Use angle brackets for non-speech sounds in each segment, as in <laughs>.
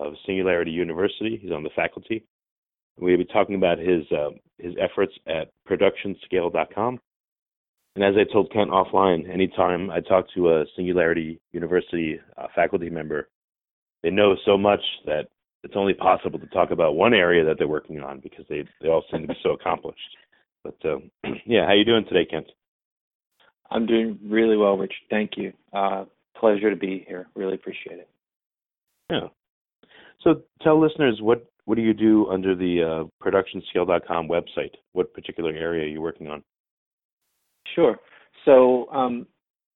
of Singularity University. He's on the faculty. We'll be talking about his uh, his efforts at ProductionScale.com. And as I told Kent offline, anytime I talk to a Singularity University uh, faculty member, they know so much that it's only possible to talk about one area that they're working on because they they all seem to be so accomplished. But uh, <clears throat> yeah, how are you doing today, Kent? I'm doing really well, Rich. Thank you. Uh, pleasure to be here. Really appreciate it. Yeah. So tell listeners what what do you do under the uh, ProductionScale.com website? What particular area are you working on? Sure. So um,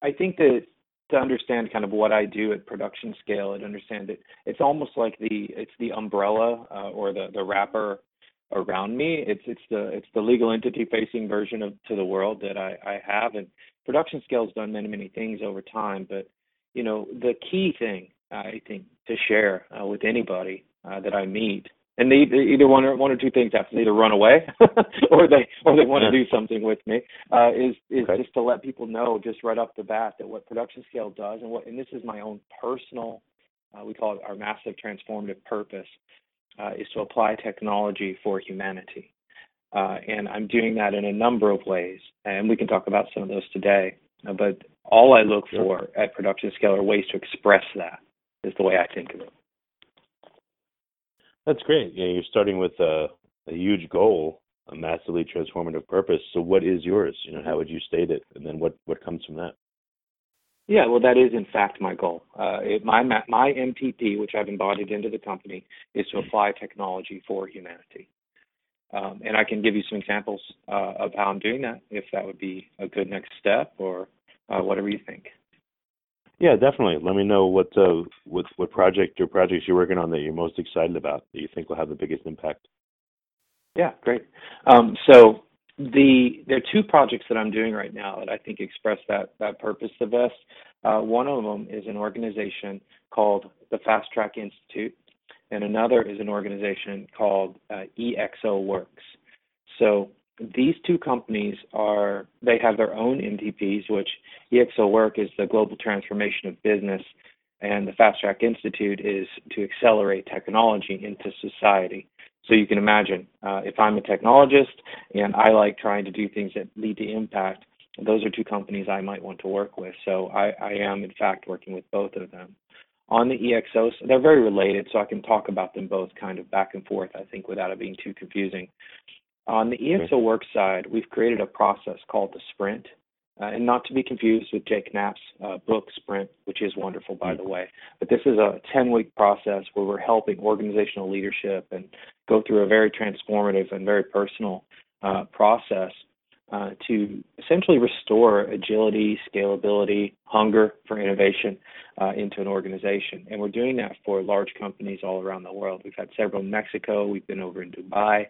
I think that to understand kind of what I do at production scale and understand it, it's almost like the it's the umbrella uh, or the the wrapper around me. It's it's the it's the legal entity facing version of to the world that I, I have. And production scale has done many many things over time, but you know the key thing I think to share uh, with anybody uh, that I meet. And they, they either one or one or two things have to either run away <laughs> or they or they want to do something with me. Uh, is is okay. just to let people know just right off the bat that what production scale does and what and this is my own personal uh, we call it our massive transformative purpose uh, is to apply technology for humanity. Uh, and I'm doing that in a number of ways and we can talk about some of those today. Uh, but all I look sure. for at production scale are ways to express that is the way I think of it. That's great. Yeah, you're starting with a, a huge goal, a massively transformative purpose. So, what is yours? You know, how would you state it, and then what what comes from that? Yeah, well, that is in fact my goal. Uh, it, my my MTP, which I've embodied into the company, is to apply technology for humanity. Um, and I can give you some examples uh, of how I'm doing that, if that would be a good next step, or uh, whatever you think. Yeah, definitely. Let me know what uh, what what project or projects you're working on that you're most excited about that you think will have the biggest impact. Yeah, great. Um, so the there are two projects that I'm doing right now that I think express that that purpose the best. Uh, one of them is an organization called the Fast Track Institute, and another is an organization called uh, EXO Works. So these two companies are they have their own MTPs, which EXO Work is the global transformation of business, and the Fast Track Institute is to accelerate technology into society. So you can imagine uh, if I'm a technologist and I like trying to do things that lead to impact, those are two companies I might want to work with. So I, I am in fact working with both of them. On the EXOs, they're very related, so I can talk about them both kind of back and forth, I think, without it being too confusing. On the EXO work side, we've created a process called the sprint, uh, and not to be confused with Jake Knapp's uh, book Sprint, which is wonderful, by the way. But this is a 10 week process where we're helping organizational leadership and go through a very transformative and very personal uh, process to essentially restore agility, scalability, hunger for innovation into an organization. And we're doing that for large companies all around the world. We've had several in Mexico, we've been over in Dubai.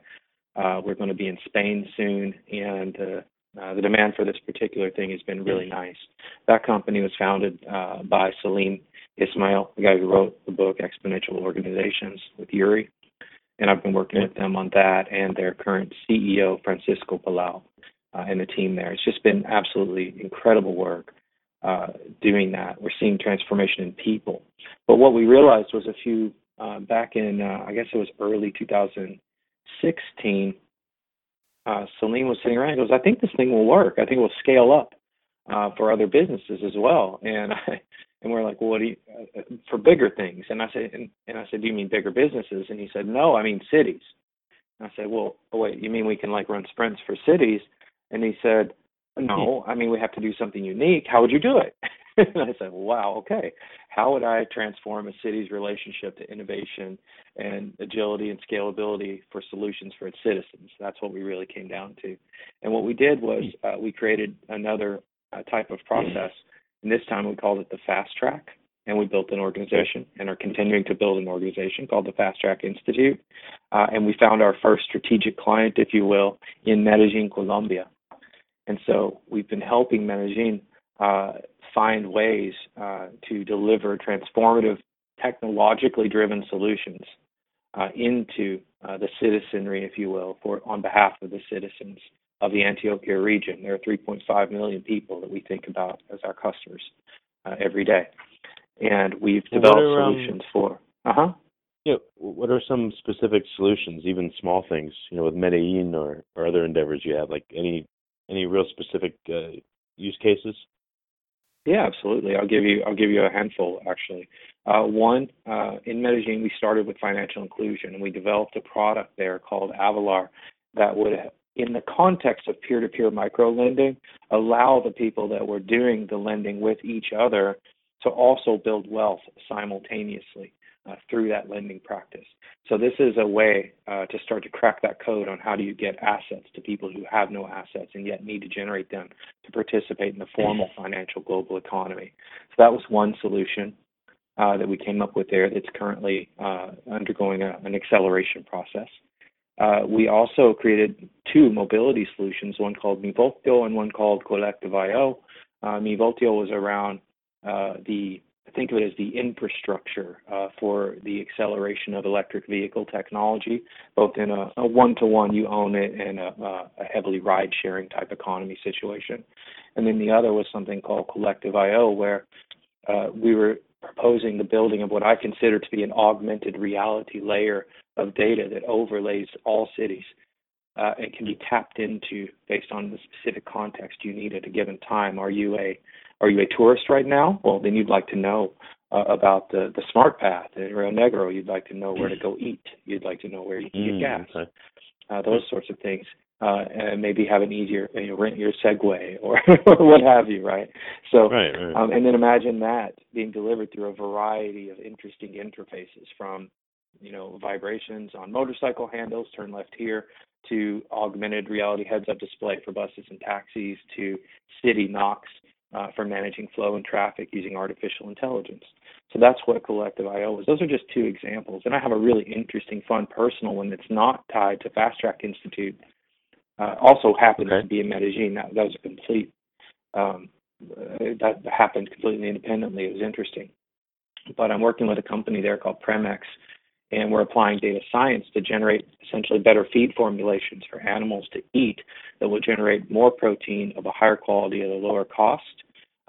Uh, we're going to be in Spain soon, and uh, uh, the demand for this particular thing has been really nice. That company was founded uh, by Salim Ismail, the guy who wrote the book Exponential Organizations with Yuri, and I've been working with them on that and their current CEO Francisco Palao uh, and the team there. It's just been absolutely incredible work uh, doing that. We're seeing transformation in people, but what we realized was a few uh, back in uh, I guess it was early 2000. 16, uh, Salim was sitting around. He goes, I think this thing will work. I think it will scale up uh, for other businesses as well. And <laughs> I, and we're like, well, what do you, uh, for bigger things? And I said, and, and I said, do you mean bigger businesses? And he said, no, I mean cities. And I said, well, oh, wait, you mean we can like run sprints for cities? And he said, no, I mean we have to do something unique. How would you do it? <laughs> <laughs> and I said, wow, okay. How would I transform a city's relationship to innovation and agility and scalability for solutions for its citizens? That's what we really came down to. And what we did was uh, we created another uh, type of process, and this time we called it the fast track. and we built an organization and are continuing to build an organization called the Fast Track Institute. Uh, and we found our first strategic client, if you will, in Medellin, Colombia. And so we've been helping Medellin uh, find ways uh, to deliver transformative, technologically driven solutions uh, into uh, the citizenry, if you will, for on behalf of the citizens of the Antioquia region. There are 3.5 million people that we think about as our customers uh, every day, and we've developed are, um, solutions for. Uh huh. Yeah, what are some specific solutions, even small things, you know, with Medellin or, or other endeavors you have? Like any any real specific uh, use cases? Yeah, absolutely. I'll give you I'll give you a handful actually. Uh, one uh, in Medellin, we started with financial inclusion, and we developed a product there called Avalar that would, in the context of peer-to-peer micro lending, allow the people that were doing the lending with each other to also build wealth simultaneously uh, through that lending practice. So this is a way uh, to start to crack that code on how do you get assets to people who have no assets and yet need to generate them to participate in the formal financial global economy. So that was one solution uh, that we came up with there that's currently uh, undergoing a, an acceleration process. Uh, we also created two mobility solutions, one called Mivoltio and one called Collective.io. Uh, Mivoltio was around uh, the think of it as the infrastructure uh, for the acceleration of electric vehicle technology, both in a, a one-to-one, you own it, and a, a heavily ride-sharing type economy situation. And then the other was something called Collective IO, where uh, we were proposing the building of what I consider to be an augmented reality layer of data that overlays all cities uh, and can be tapped into based on the specific context you need at a given time. Are you a are you a tourist right now? Well, then you'd like to know uh, about the the smart path in Rionegro. You'd like to know where to go eat. You'd like to know where you can get mm, gas. Okay. Uh, those sorts of things. Uh, and maybe have an easier you know, rent your Segway or <laughs> what have you, right? So, right, right. Um, and then imagine that being delivered through a variety of interesting interfaces, from you know vibrations on motorcycle handles, turn left here, to augmented reality heads-up display for buses and taxis, to city knocks uh, for managing flow and traffic using artificial intelligence. So that's what Collective IO is. Those are just two examples. And I have a really interesting, fun personal one that's not tied to Fast Track Institute. Uh, also happens okay. to be in Medellin. That, that was a complete, um, uh, that happened completely independently. It was interesting. But I'm working with a company there called Premex, and we're applying data science to generate essentially better feed formulations for animals to eat that will generate more protein of a higher quality at a lower cost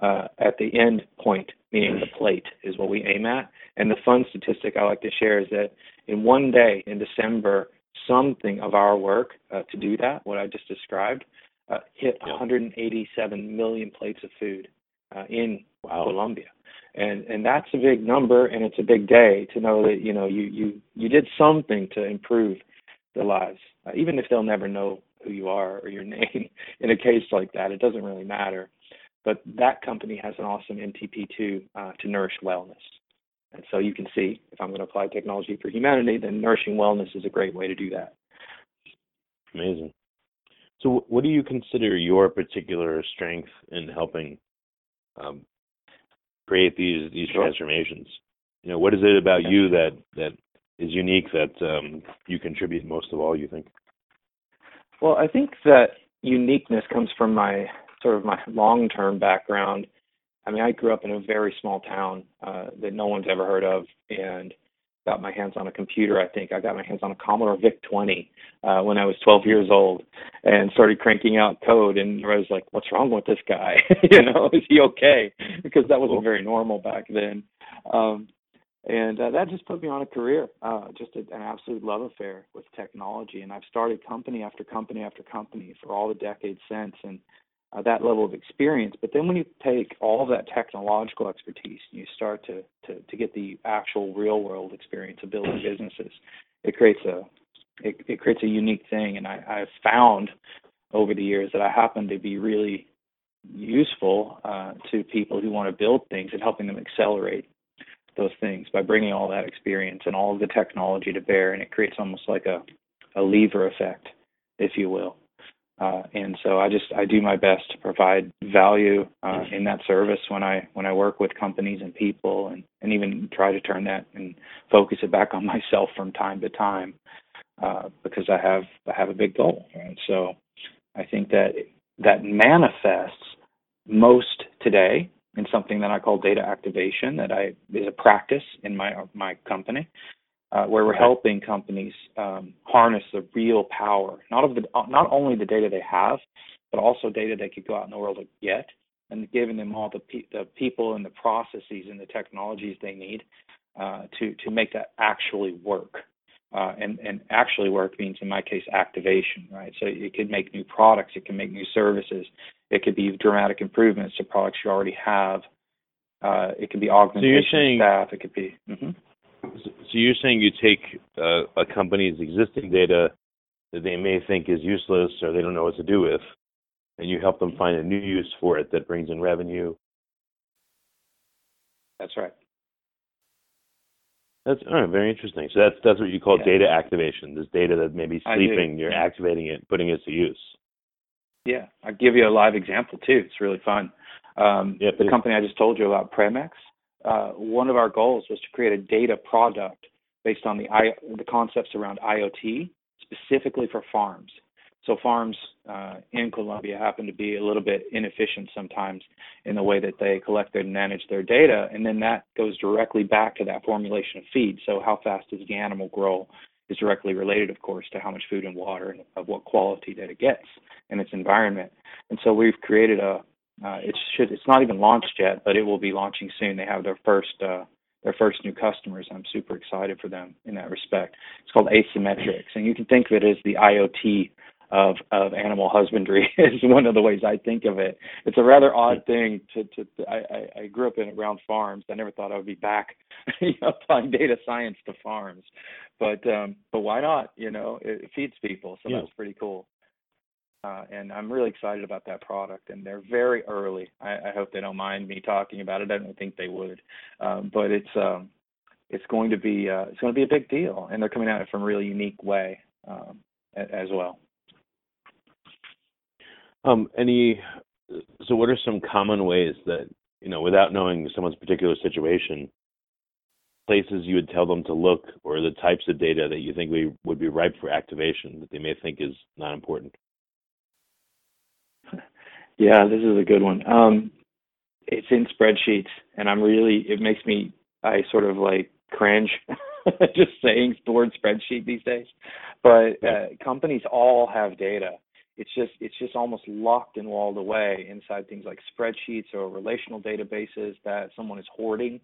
uh, at the end point, meaning the plate, is what we aim at. And the fun statistic I like to share is that in one day in December, something of our work uh, to do that, what I just described, uh, hit 187 million plates of food uh, in wow. Colombia and and that's a big number and it's a big day to know that you know you you you did something to improve their lives. Uh, even if they'll never know who you are or your <laughs> name in a case like that it doesn't really matter. But that company has an awesome mtp2 uh, to nourish wellness. And so you can see if i'm going to apply technology for humanity then nourishing wellness is a great way to do that. Amazing. So what do you consider your particular strength in helping um, create these these sure. transformations. You know, what is it about you that that is unique that um, you contribute most of all? You think? Well, I think that uniqueness comes from my sort of my long-term background. I mean, I grew up in a very small town uh, that no one's ever heard of, and got my hands on a computer. I think I got my hands on a Commodore VIC 20 uh, when I was 12 years old, and started cranking out code. And I was like, "What's wrong with this guy? <laughs> you know, <laughs> is he okay?" Because that wasn't very normal back then. Um, and uh, that just put me on a career, uh, just a, an absolute love affair with technology. And I've started company after company after company for all the decades since. And uh, that level of experience. But then when you take all of that technological expertise, and you start to, to, to get the actual real world experience of building <clears throat> businesses. It creates a it, it creates a unique thing, and I, I've found over the years that I happen to be really useful uh, to people who want to build things and helping them accelerate those things by bringing all that experience and all of the technology to bear, and it creates almost like a a lever effect, if you will. Uh, and so I just I do my best to provide value uh, in that service when I when I work with companies and people, and and even try to turn that and focus it back on <laughs> myself from time to time uh, because I have I have a big goal. Right? So I think that that manifests most today in something that I call data activation that I is a practice in my my company uh, where we're helping companies um, harness the real power not of the not only the data they have but also data they could go out in the world and get and giving them all the pe- the people and the processes and the technologies they need uh, to to make that actually work uh, and, and actually work means in my case activation, right? So it could make new products, it can make new services, it could be dramatic improvements to products you already have. Uh, it could be augmentation so saying, staff. It could be. Mm-hmm. So you're saying you take uh, a company's existing data that they may think is useless or they don't know what to do with, and you help them find a new use for it that brings in revenue. That's right. That's very interesting. So that's that's what you call yeah. data activation. This data that may be sleeping, you're activating it, putting it to use. Yeah, I'll give you a live example too. It's really fun. Um, yeah, the company I just told you about, Premex, uh, one of our goals was to create a data product based on the I, the concepts around IoT, specifically for farms. So farms uh, in Colombia happen to be a little bit inefficient sometimes in the way that they collect and manage their data, and then that goes directly back to that formulation of feed. So how fast does the animal grow is directly related, of course, to how much food and water and of what quality that it gets in its environment. And so we've created a uh, it should it's not even launched yet, but it will be launching soon. They have their first uh, their first new customers. I'm super excited for them in that respect. It's called Asymmetrics, and you can think of it as the IoT of of animal husbandry <laughs> is one of the ways I think of it. It's a rather odd thing to to, to I, I grew up in around farms. I never thought I would be back <laughs> you know, applying data science to farms, but um, but why not? You know, it, it feeds people, so yeah. that's pretty cool. Uh, and I'm really excited about that product. And they're very early. I, I hope they don't mind me talking about it. I don't think they would, um, but it's um, it's going to be uh, it's going to be a big deal, and they're coming at it from a really unique way um, as well. Um, any so what are some common ways that you know without knowing someone's particular situation places you would tell them to look or the types of data that you think we would be ripe for activation that they may think is not important yeah this is a good one. Um, it's in spreadsheets and i'm really it makes me i sort of like cringe <laughs> just saying the word spreadsheet these days. But uh, companies all have data. It's just it's just almost locked and walled away inside things like spreadsheets or relational databases that someone is hoarding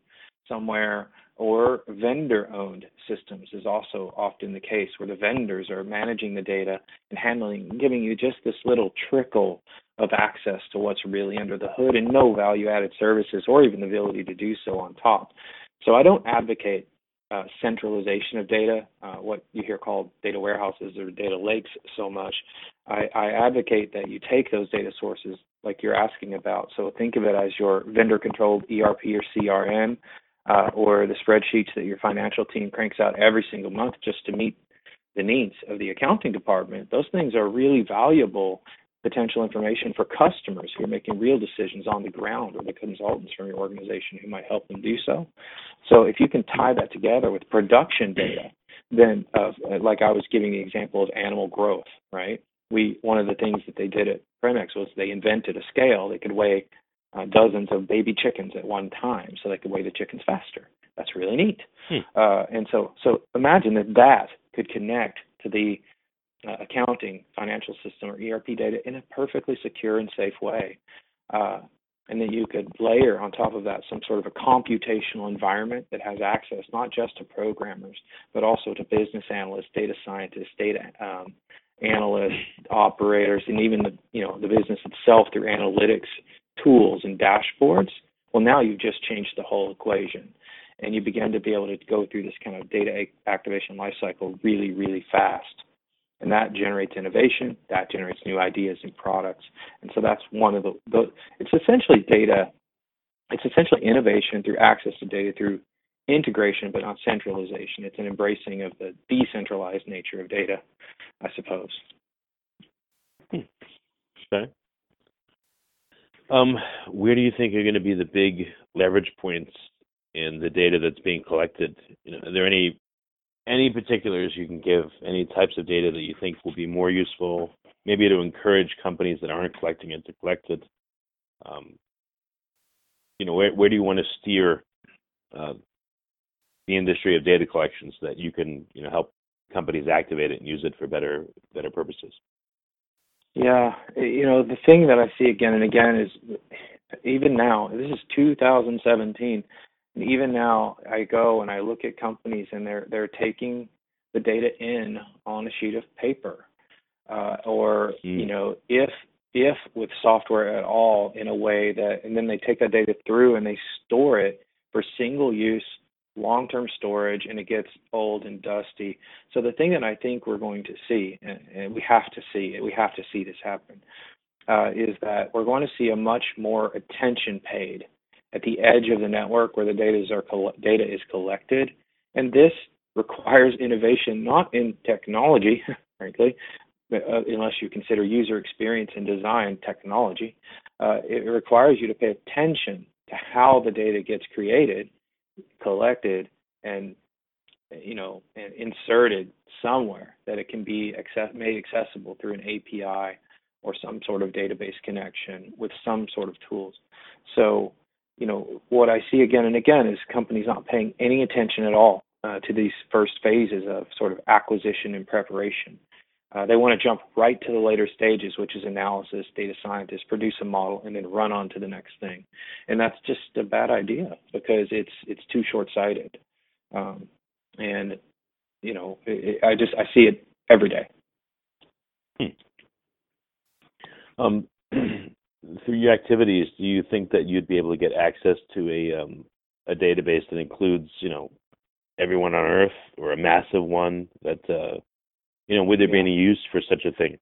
somewhere or vendor owned systems is also often the case where the vendors are managing the data and handling giving you just this little trickle of access to what's really under the hood and no value added services or even the ability to do so on top so i don't advocate uh, centralization of data, uh, what you hear called data warehouses or data lakes so much. I, I, advocate that you take those data sources like you're asking about. So think of it as your vendor controlled ERP or CRM uh, or the spreadsheets that your financial team cranks out every single month just to meet the needs of the accounting department. Those things are really valuable potential information for customers who are making real decisions on the ground or the consultants from your organization who might help them do so. So if you can tie that together with production data, then uh, like I was giving the example of animal growth, right? We one of the things that they did at Premex was they invented a scale that could weigh uh, dozens of baby chickens at one time, so they could weigh the chickens faster. That's really neat. Hmm. Uh, and so, so imagine that that could connect to the uh, accounting, financial system, or ERP data in a perfectly secure and safe way. Uh, and then you could layer on top of that some sort of a computational environment that has access not just to programmers, but also to business analysts, data scientists, data um, analysts, operators, and even the you know the business itself through analytics tools and dashboards. Well, now you've just changed the whole equation, and you begin to be able to go through this kind of data activation lifecycle really, really fast. And that generates innovation that generates new ideas and products. And so that's one of the, the it's essentially data it's essentially innovation through access to data through integration but not centralization. It's an embracing of the decentralized nature of data i suppose. Hmm. Okay. Um, where do you think are going to be the big leverage points in the data that's being collected? You know, are there any any particulars you can give? Any types of data that you think will be more useful, maybe to encourage companies that aren't collecting it to collect it? Um, you know, where where do you want to steer uh, the industry of data collection so that you can you know help companies activate it and use it for better better purposes? Yeah, you know, the thing that I see again and again is even now, this is 2017, and even now I go and I look at companies and they're they're taking the data in on a sheet of paper. Uh, or mm. you know, if if with software at all in a way that and then they take that data through and they store it for single use long-term storage and it gets old and dusty. So the thing that I think we're going to see, and, and we have to see we have to see this happen, uh, is that we're going to see a much more attention paid at the edge of the network where the data is, data is collected. And this requires innovation, not in technology, <laughs> frankly, uh, unless you consider user experience and design technology. Uh, it requires you to pay attention to how the data gets created collected and you know and inserted somewhere that it can be access- made accessible through an API or some sort of database connection with some sort of tools. So, you know, what I see again and again is companies not paying any attention at all uh, to these first phases of sort of acquisition and preparation. Uh, they want to jump right to the later stages, which is analysis, data scientists, produce a model, and then run on to the next thing. And that's just a bad idea because it's it's too short-sighted. Um, and you know, it, I just I see it every day. Hmm. Um, <clears throat> through your activities, do you think that you'd be able to get access to a um, a database that includes, you know, everyone on Earth or a massive one that uh, you know, would there be any use for such a thing?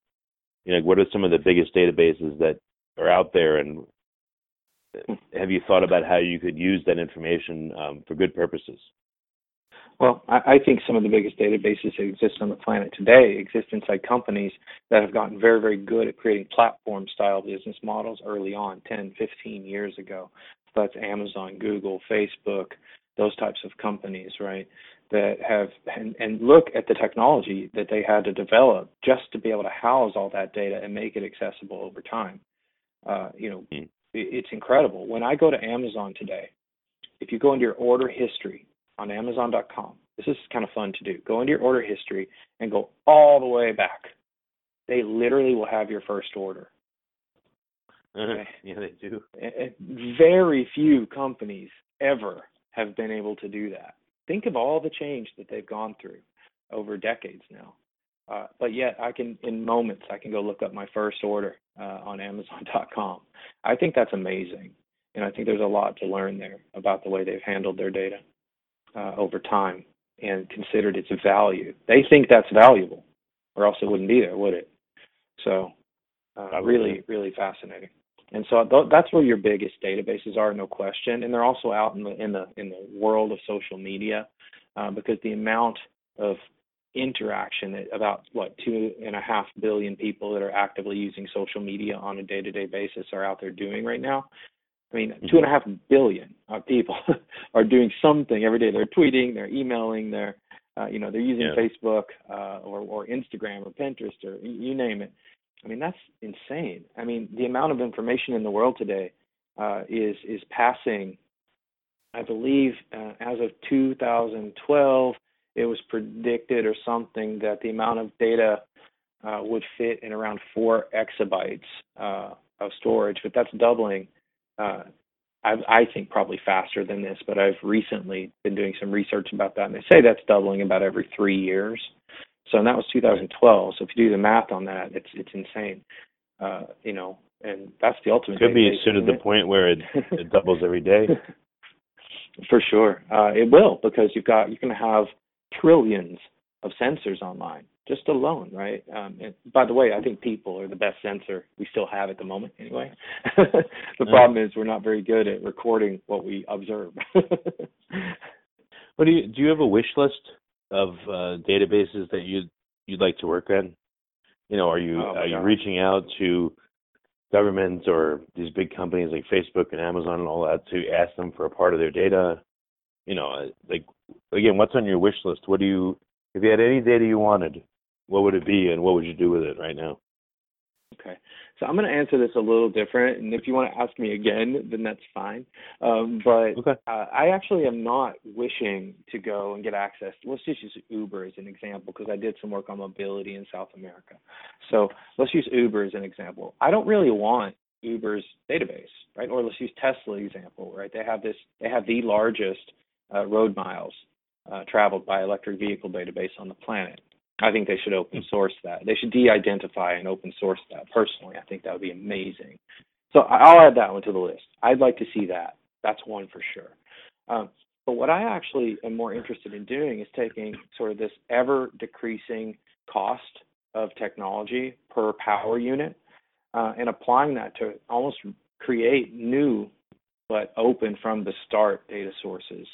You know, what are some of the biggest databases that are out there, and have you thought about how you could use that information um, for good purposes? Well, I, think some of the biggest databases that exist on the planet today exist inside companies that have gotten very, very good at creating platform style business models early on, 10, 15 years ago. So that's Amazon, Google, Facebook, those types of companies, right? That have and, and look at the technology that they had to develop just to be able to house all that data and make it accessible over time. Uh, you know, mm. it, it's incredible. When I go to Amazon today, if you go into your order history on Amazon.com, this is kind of fun to do. Go into your order history and go all the way back. They literally will have your first order. Okay. yeah, they do. Very few companies ever have been able to do that think of all the change that they've gone through over decades now. Uh, but yet, I can, in moments, I can go look up my first order uh, on Amazon.com. I think that's amazing, and I think there's a lot to learn there about the way they've handled their data uh, over time and considered its value. They think that's valuable, or else it wouldn't be there, would it? So, uh, really, really fascinating. And so th- that's where your biggest databases are, no question. And they're also out in the in the in the world of social media, uh, because the amount of interaction that about what two and a half billion people that are actively using social media on a day-to-day basis are out there doing right now. I mean, mm-hmm. two and a half billion people <laughs> are doing something every day. They're tweeting, they're emailing, they're uh, you know they're using yeah. Facebook uh, or or Instagram or Pinterest or you name it. I mean, that's insane. I mean, the amount of information in the world today uh, is is passing. I believe uh, as of 2012, it was predicted or something that the amount of data uh, would fit in around four exabytes uh, of storage, but that's doubling. Uh, I, I think probably faster than this, but I've recently been doing some research about that, and they say that's doubling about every three years. So and that was 2012. So if you do the math on that, it's it's insane. Uh, you know, and that's the ultimate. Could be soon to the point where it, it doubles every day. <laughs> For sure, uh, it will because you've got you can have trillions of sensors online just alone, right? Um, and by the way, I think people are the best sensor we still have at the moment, anyway. <laughs> the yeah. problem is we're not very good at recording what we observe. <laughs> what do you do? You have a wish list of uh, databases that you'd you'd like to work on? You know, are you Oh, are you God. reaching out to governments or these big companies like Facebook and Amazon and all that to ask them for a part of their data? You know, uh, like again, what's on your wish list? What do you if you had any data you wanted, what would it be and what would you do with it right now? Okay. So I'm going to answer this a little different, and if you want to ask me again, then that's fine. Um, but Okay. uh, I actually am not wishing to go and get access. Let's just use Uber as an example because I did some work on mobility in South America. So let's use Uber as an example. I don't really want Uber's database, right? Or let's use Tesla example, right? They have this. They have the largest uh, road miles uh, traveled by electric vehicle database on the planet. I think they should open source that. They should de-identify and open source that. Personally, I think that would be amazing. So I'll add that one to the list. I'd like to see that. That's one for sure. Um, but what I actually am more interested in doing is taking sort of this ever decreasing cost of technology per power unit uh, and applying that to almost create new but open from the start data sources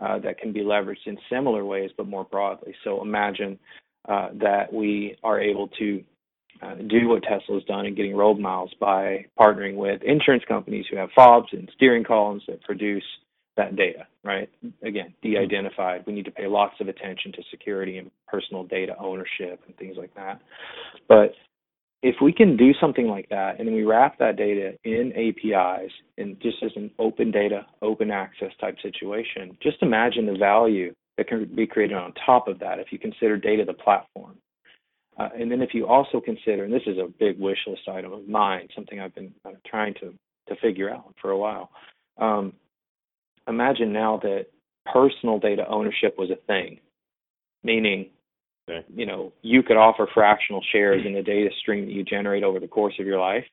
uh, that can be leveraged in similar ways but more broadly. So imagine uh, that we are able to uh, do what Tesla's done in getting road miles by partnering with insurance companies who have fobs and steering columns that produce that data, right? Again, de-identified. We need to pay lots of attention to security and personal data ownership and things like that. But if we can do something like that and then we wrap that data in APIs and just as an open data, open access type situation, just imagine the value that can be created on top of that if you consider data the platform. Uh, and then if you also consider, and this is a big wish list item of mine, something I've been uh, trying to to figure out for a while. Um, imagine now that personal data ownership was a thing, meaning, Okay. you know, you could offer fractional shares in the data stream that you generate over the course of your life,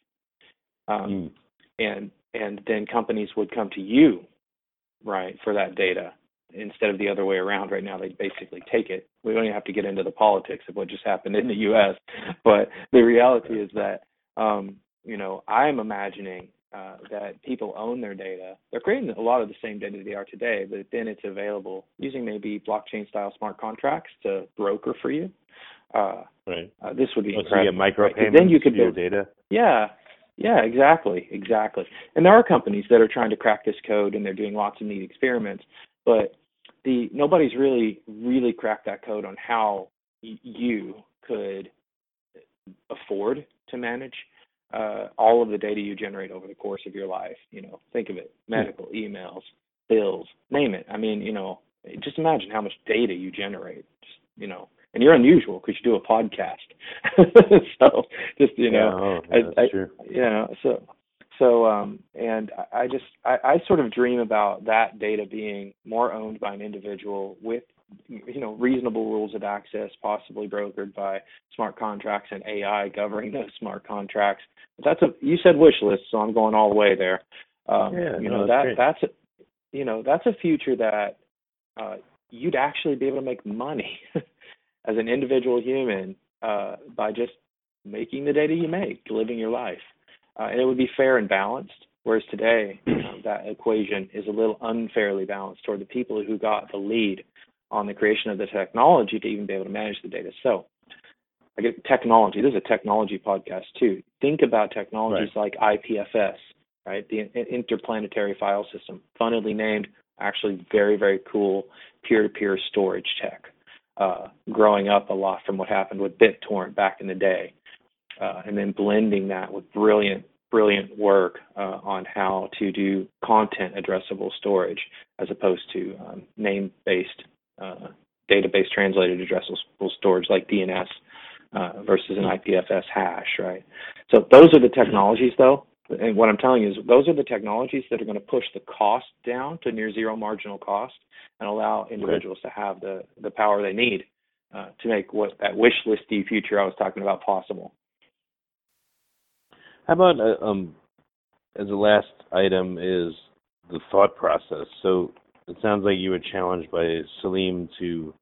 um, Mm. and and then companies would come to you, right, for that data instead of the other way around. Right now, they basically take it. We don't even have to get into the politics of what just happened in the U.S., but the reality is that um, you know I'm imagining uh, that people own their data. They're creating a lot of the same data they are today, but then it's available using maybe blockchain style smart contracts to broker for you. Uh, Right. uh, this would be Oh, so you incredible. get micro right? Then you could build data. yeah, yeah, exactly, exactly. And there are companies that are trying to crack this code, and they're doing lots of neat experiments. But the nobody's really, really cracked that code on how y- you could afford to manage uh, all of the data you generate over the course of your life. You know, think of it: medical, emails, bills, name it. I mean, you know, just imagine how much data you generate. Just, you know, and you're unusual because you do a podcast. <laughs> so just you know, yeah, oh, I- that's I- true. yeah so so um and I- i just I, I sort of dream about that data being more owned by an individual with you know reasonable rules of access possibly brokered by smart contracts and ai governing those smart contracts. But that's a you said wish list so i'm going all the way there. Um Yeah, you know that's that great. that's a you know that's a future that uh you'd actually be able to make money <laughs> as an individual human uh by just making the data you make living your life uh, and it would be fair and balanced. Whereas today, <clears throat> um, that equation is a little unfairly balanced toward the people who got the lead on the creation of the technology to even be able to manage the data. So, I get technology. This is a technology podcast too. Think about technologies like IPFS, right? The Interplanetary File System, funnily named, actually very very cool peer-to-peer storage tech. Uh, growing up a lot from what happened with BitTorrent back in the day uh, and then blending that with brilliant, brilliant work uh, on how to do content addressable storage as opposed to um, name-based, uh, database translated addressable storage like DNS uh, versus an IPFS hash, right? So those are the technologies, though. And what I'm telling you is those are the technologies that are going to push the cost down to near zero marginal cost and allow individuals to have the, the power they need uh, to make what that wish listy future I was talking about possible. How about uh, um, as a last item is the thought process. So it sounds like you were challenged by Salim to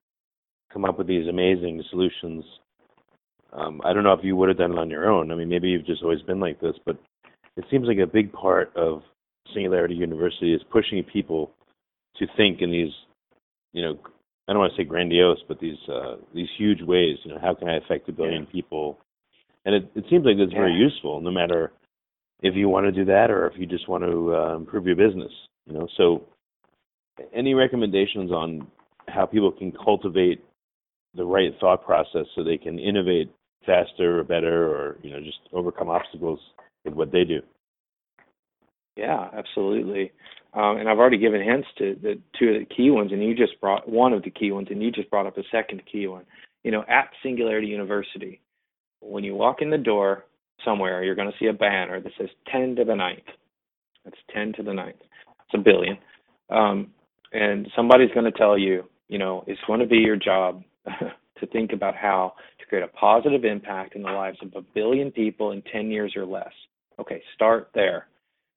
come up with these amazing solutions. Um, I don't know if you would have done it on your own. I mean, maybe you've just always been like this, but it seems like a big part of Singularity University is pushing people to think in these, you know, I don't want to say grandiose, but these uh, these huge ways. You know, how can I affect a billion people? And it it seems like it's yeah. very useful, no matter if you want to do that or if you just want to uh, improve your business. You know, so any recommendations on how people can cultivate the right thought process so they can innovate faster or better or you know just overcome obstacles with what they do yeah absolutely um, and i've already given hints to the two of the key ones and you just brought one of the key ones and you just brought up a second key one you know at singularity university when you walk in the door somewhere you're going to see a banner that says 10 to the ninth that's 10 to the ninth it's a billion um, and somebody's going to tell you you know it's going to be your job <laughs> to think about how to create a positive impact in the lives of a billion people in 10 years or less. Okay, start there.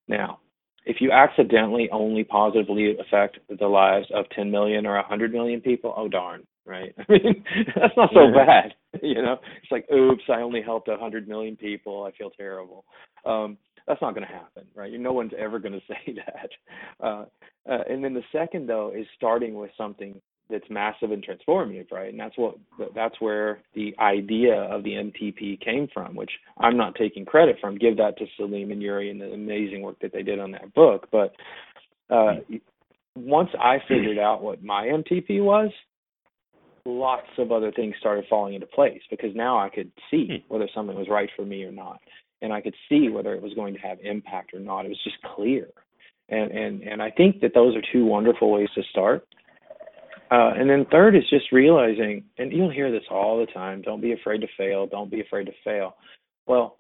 Now, if you accidentally only positively affect the lives of 10 million or 100 million people, oh darn, right? <laughs> I mean, that's not so bad. <laughs> You know, it's like, oops, I only helped a 100 million people. I feel terrible. Um, that's not going to happen, right? No one's ever going <laughs> to say that. Uh, uh, and then the second, though, is starting with something that's massive and transformative, right? And that's what that's where the idea of the MTP came from, which I'm not taking credit from. Give that to Salim and Yuri and the amazing work that they did on that book. But uh, once I figured out what my MTP was, lots of other things started falling into place because now I could see hmm. whether something was right for me or not, and I could see whether it was going to have impact or not. It was just clear. And and and I think that those are two wonderful ways to start uh, and then third is just realizing, and you'll hear this all the time don't be afraid to fail, don't be afraid to fail. Well,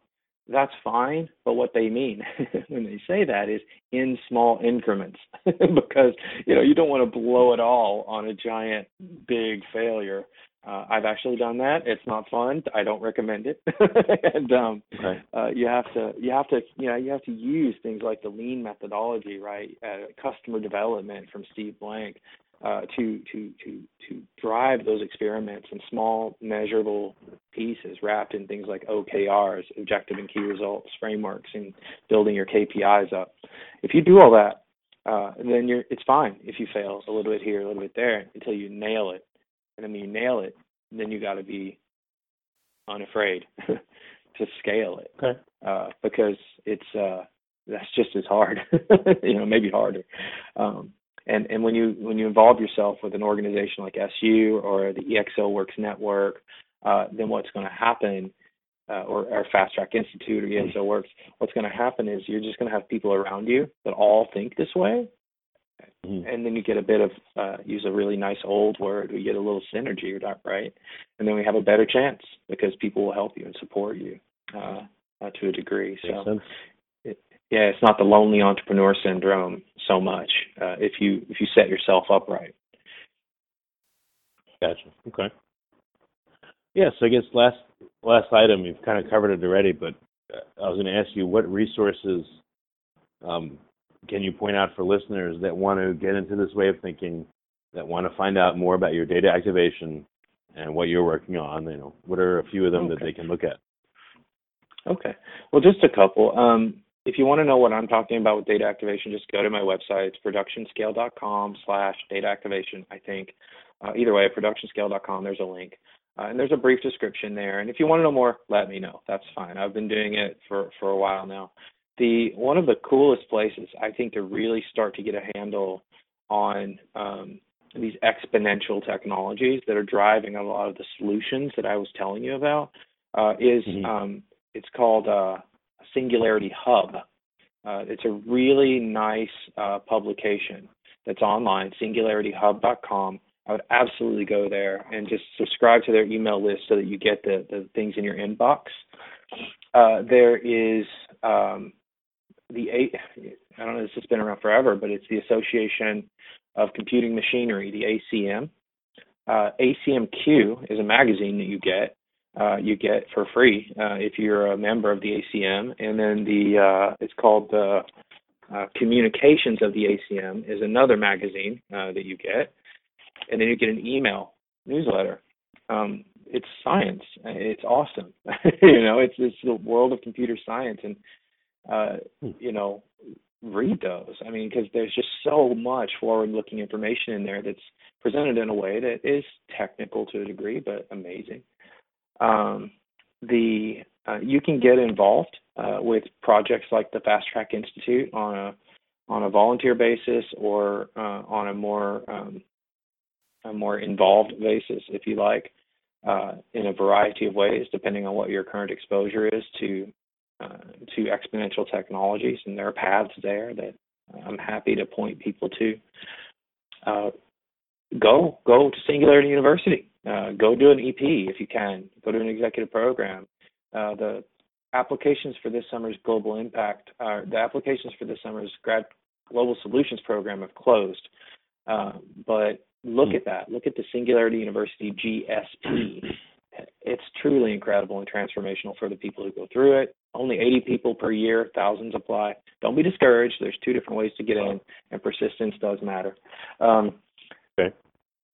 that's fine, but what they mean <laughs> when they say that is in small increments <laughs> because you know you don't want to blow it all on a giant big failure. Uh, I've actually done that. It's not fun. I don't recommend it. <laughs> and um, okay. uh, you have to you have to you know you have to use things like the lean methodology, right? Uh, customer development from Steve Blank uh, to to to to drive those experiments in small measurable pieces wrapped in things like OKRs, objective and key results frameworks, and building your KPIs up. If you do all that, uh, then you're it's fine if you fail a little bit here, a little bit there until you nail it. And then when you nail it, then you got to be unafraid <laughs> to scale it okay. uh, because it's uh, that's just as hard, <laughs> you know, maybe harder. Um, and and when you when you involve yourself with an organization like SU or the EXO Works Network, uh, then what's going to happen, uh, or, or Fast Track Institute or EXO Works, what's going to happen is you're just going to have people around you that all think this way, mm-hmm. and then you get a bit of uh, use a really nice old word, we get a little synergy, right? And then we have a better chance because people will help you and support you uh, uh, to a degree. So yeah, it's not the lonely entrepreneur syndrome so much uh, if you if you set yourself up right. Gotcha. Okay. Yes, I guess last last item you've kind of covered it already, but uh, I was going to ask you what resources um, can you point out for listeners that want to get into this way of thinking, that want to find out more about your data activation and what you're working on. You know, what are a few of them okay. that they can look at? Okay. Well, just a couple. Um, if you want to know what I'm talking about with data activation, just go to my website. It's productionscale.com slash data activation, I think. Uh, either way, productionscale.com, there's a link. Uh, and there's a brief description there. And if you want to know more, let me know. That's fine. I've been doing it for, for a while now. The one of the coolest places I think to really start to get a handle on um, these exponential technologies that are driving a lot of the solutions that I was telling you about uh, is mm-hmm. um, it's called uh, Singularity Hub. Uh, it's a really nice uh, publication that's online, singularityhub.com. I would absolutely go there and just subscribe to their email list so that you get the, the things in your inbox. Uh, there is um, the I don't know this has been around forever, but it's the Association of Computing Machinery, the ACM. Uh, ACM Queue is a magazine that you get, uh, you get for free uh, if you're a member of the ACM. And then the uh, it's called the uh, Communications of the ACM is another magazine that you get, and then you get an email newsletter. Um, it's science. It's awesome. <laughs> you know, it's it's the world of computer science, and uh, hmm. you know, read those. I mean, because there's just so much forward-looking information in there that's presented in a way that is technical to a degree, but amazing. Um, the uh, you can get involved uh, with projects like the Fast Track Institute on a on a volunteer basis or uh, on a more um, a more involved basis, if you like, uh, in a variety of ways, depending on what your current exposure is to uh, to exponential technologies, and there are paths there that I'm happy to point people to. Uh, go go to Singularity University. Uh, go do an EP if you can. Go to an executive program. Uh, the applications for this summer's Global Impact, uh, the applications for this summer's Grad Global Solutions program have closed. Uh, but look mm. at that. Look at the Singularity University GSP. <clears throat> It's truly incredible and transformational for the people who go through it. Only 80 people per year, thousands apply. Don't be discouraged. There's two different ways to get in, and persistence does matter. Um, okay.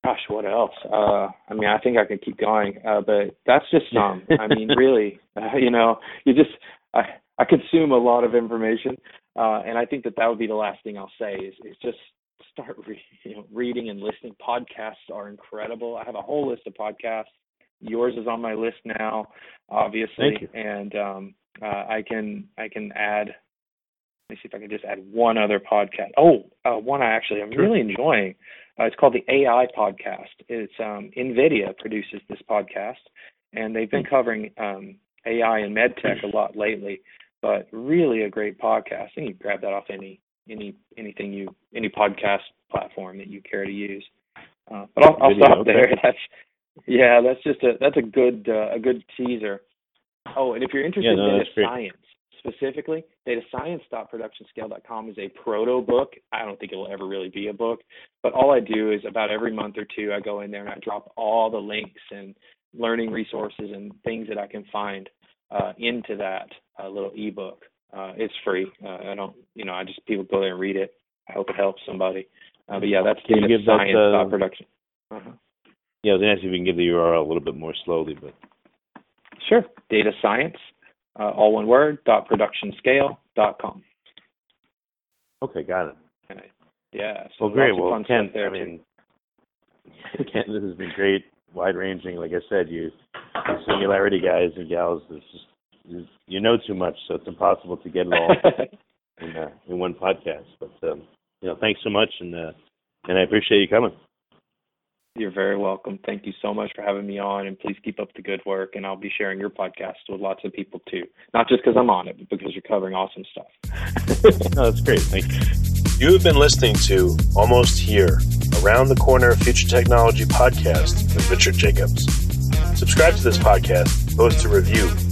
Gosh, what else? Uh, I mean, I think I could keep going, uh, but that's just <laughs> some. I mean, really, uh, you know, you just I I consume a lot of information, uh, and I think that that would be the last thing I'll say is is just start re- <laughs> you know, reading and listening. Podcasts are incredible. I have a whole list of podcasts. Yours is on my list now, obviously, and um, uh, I can I can add. Let me see if I can just add one other podcast. Oh, uh, one I actually I'm sure. really enjoying. Uh, it's called the AI Podcast. It's um, NVIDIA produces this podcast, and they've been hmm. covering um, AI and medtech a lot lately. But really, a great podcast. And you can grab that off any any anything you any podcast platform that you care to use. Uh, but I'll, I'll stop there. <laughs> That's yeah, that's just a that's a good uh, a good teaser. Oh, and if you're interested yeah, no, in data science, specifically, datascience.productionscale.com is a proto book. I don't think it will ever really be a book, but all I do is about every month or two, I go in there and I drop all the links and learning resources and things that I can find uh, into that uh, little ebook. Uh, it's free. Uh, I don't, you know, I just people go there and read it. I hope it helps somebody. Uh, but yeah, that's Can data science that, uh, production. Uh-huh. Yeah, I was asking if you can give the URL a little bit more slowly, but sure. Data science uh, all one word, dot productionscale.com. Okay, got it. Okay. Yeah. So well, great. Well, Ken, I mean, <laughs> Ken, this has been great, wide ranging. Like I said, you singularity guys and gals, it's just you, you know too much, so it's impossible to get it all <laughs> in uh, in one podcast. But um, you know, thanks so much, and uh, and I appreciate you coming. You're very welcome. Thank you so much for having me on, and please keep up the good work. And I'll be sharing your podcast with lots of people too, not just because I'm on it, but because you're covering awesome stuff. <laughs> no, that's great. Thank you. You have been listening to Almost Here, Around the Corner Future Technology podcast with Richard Jacobs. Subscribe to this podcast, post a review to